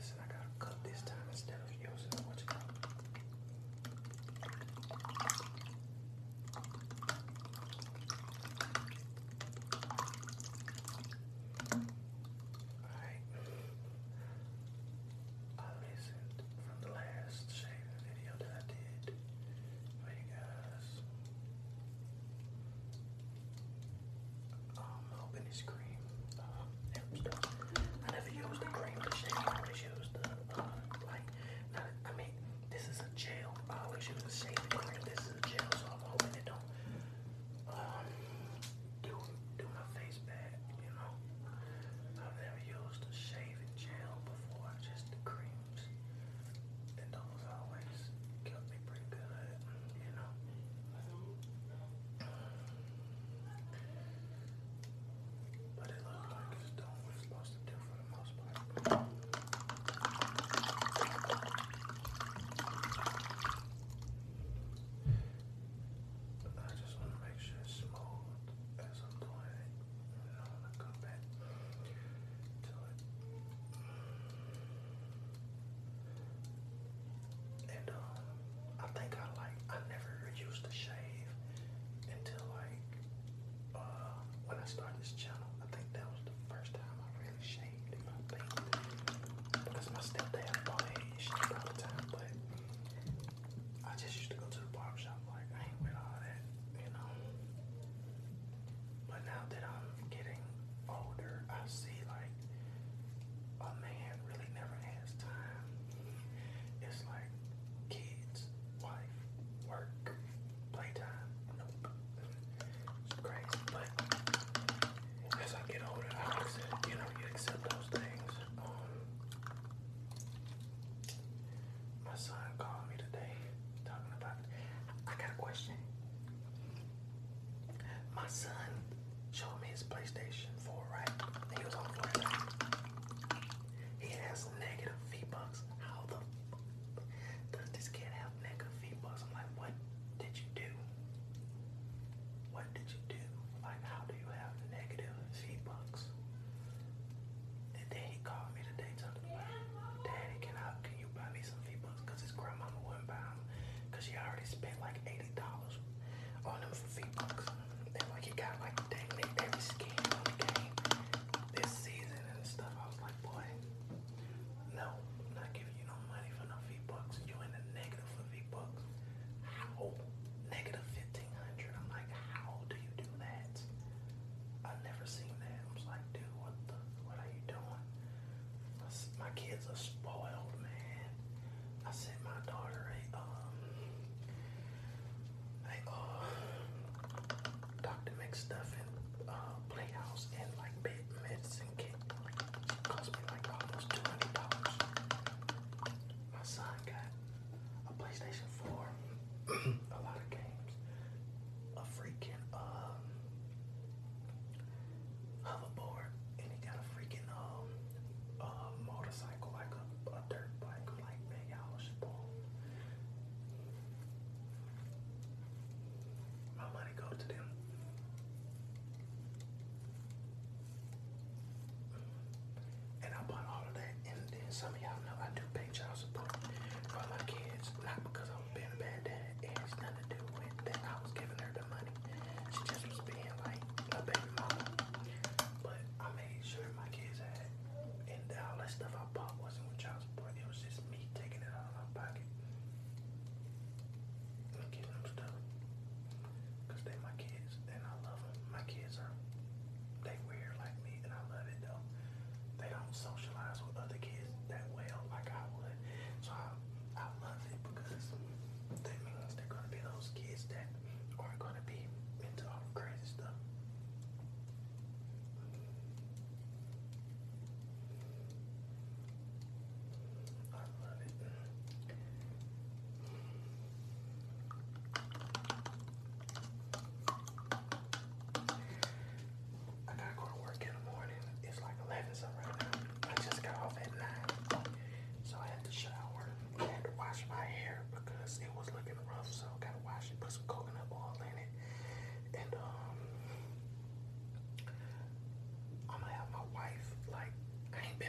listen. I got a cup this time instead of Alright. I listened from the last shaving video that I did guys. Open this cream. Uh, PlayStation 4, right? He was on Fortnite. He has negative V-Bucks. How the does this kid have negative V-Bucks? I'm like, what did you do? What did you do? Like, how do you have negative V-Bucks? And then he called me today talking about, Daddy, can, I, can you buy me some V-Bucks? Because his grandmama wouldn't buy them. Because she already spent like $80 on them for V kids are spoiled, man. I sent my daughter a um a uh, Dr. McStuffin money go to them. because they my kids and I love them. My kids are they weird like me and I love it though. They don't social.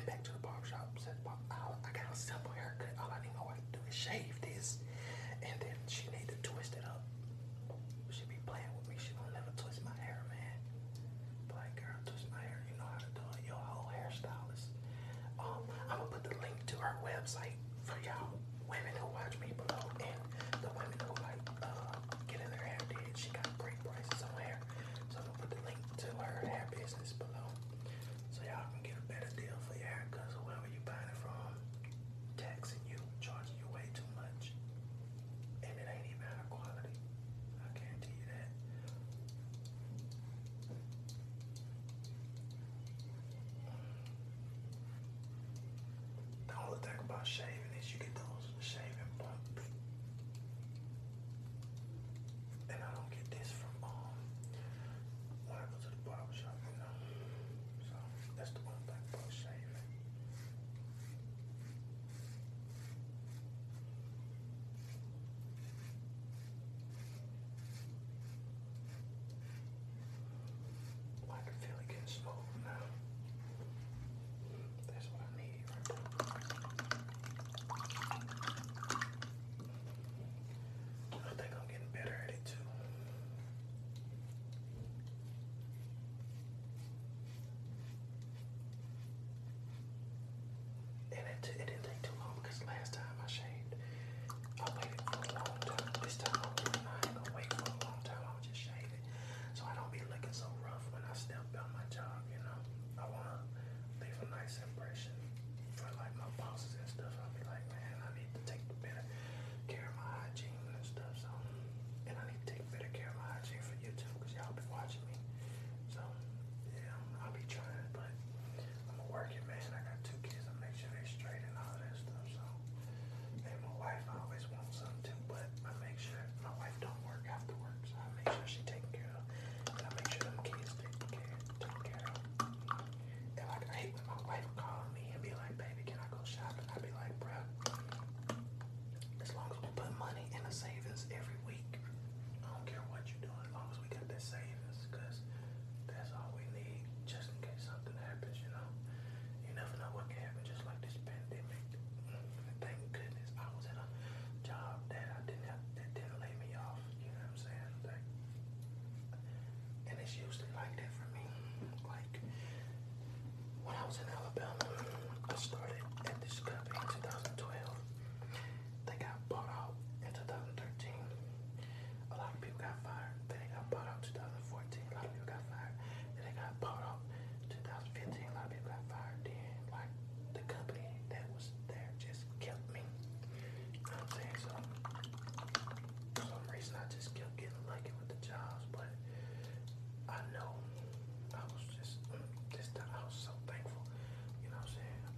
went back to the barber shop. Said, oh, I got a simple haircut. All I didn't know to do is shave this. And then she need to twist it up. She be playing with me. She don't never twist my hair, man. Black girl, twist my hair. You know how to do it. Your whole hairstylist. Um, I'm gonna put the link to her website for y'all women who watch me below. I can feel it getting smaller now. That's what I need. I think I'm getting better at it too. And it, it savings every week. I don't care what you're doing, as long as we got that savings, because that's all we need just in case something happens, you know. You never know what can happen, just like this pandemic. Mm, thank goodness I was at a job that I didn't have, that didn't lay me off, you know what I'm saying? Like, and it's usually like that for me. Like, when I was in Alabama, I started at this company in 2012.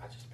I just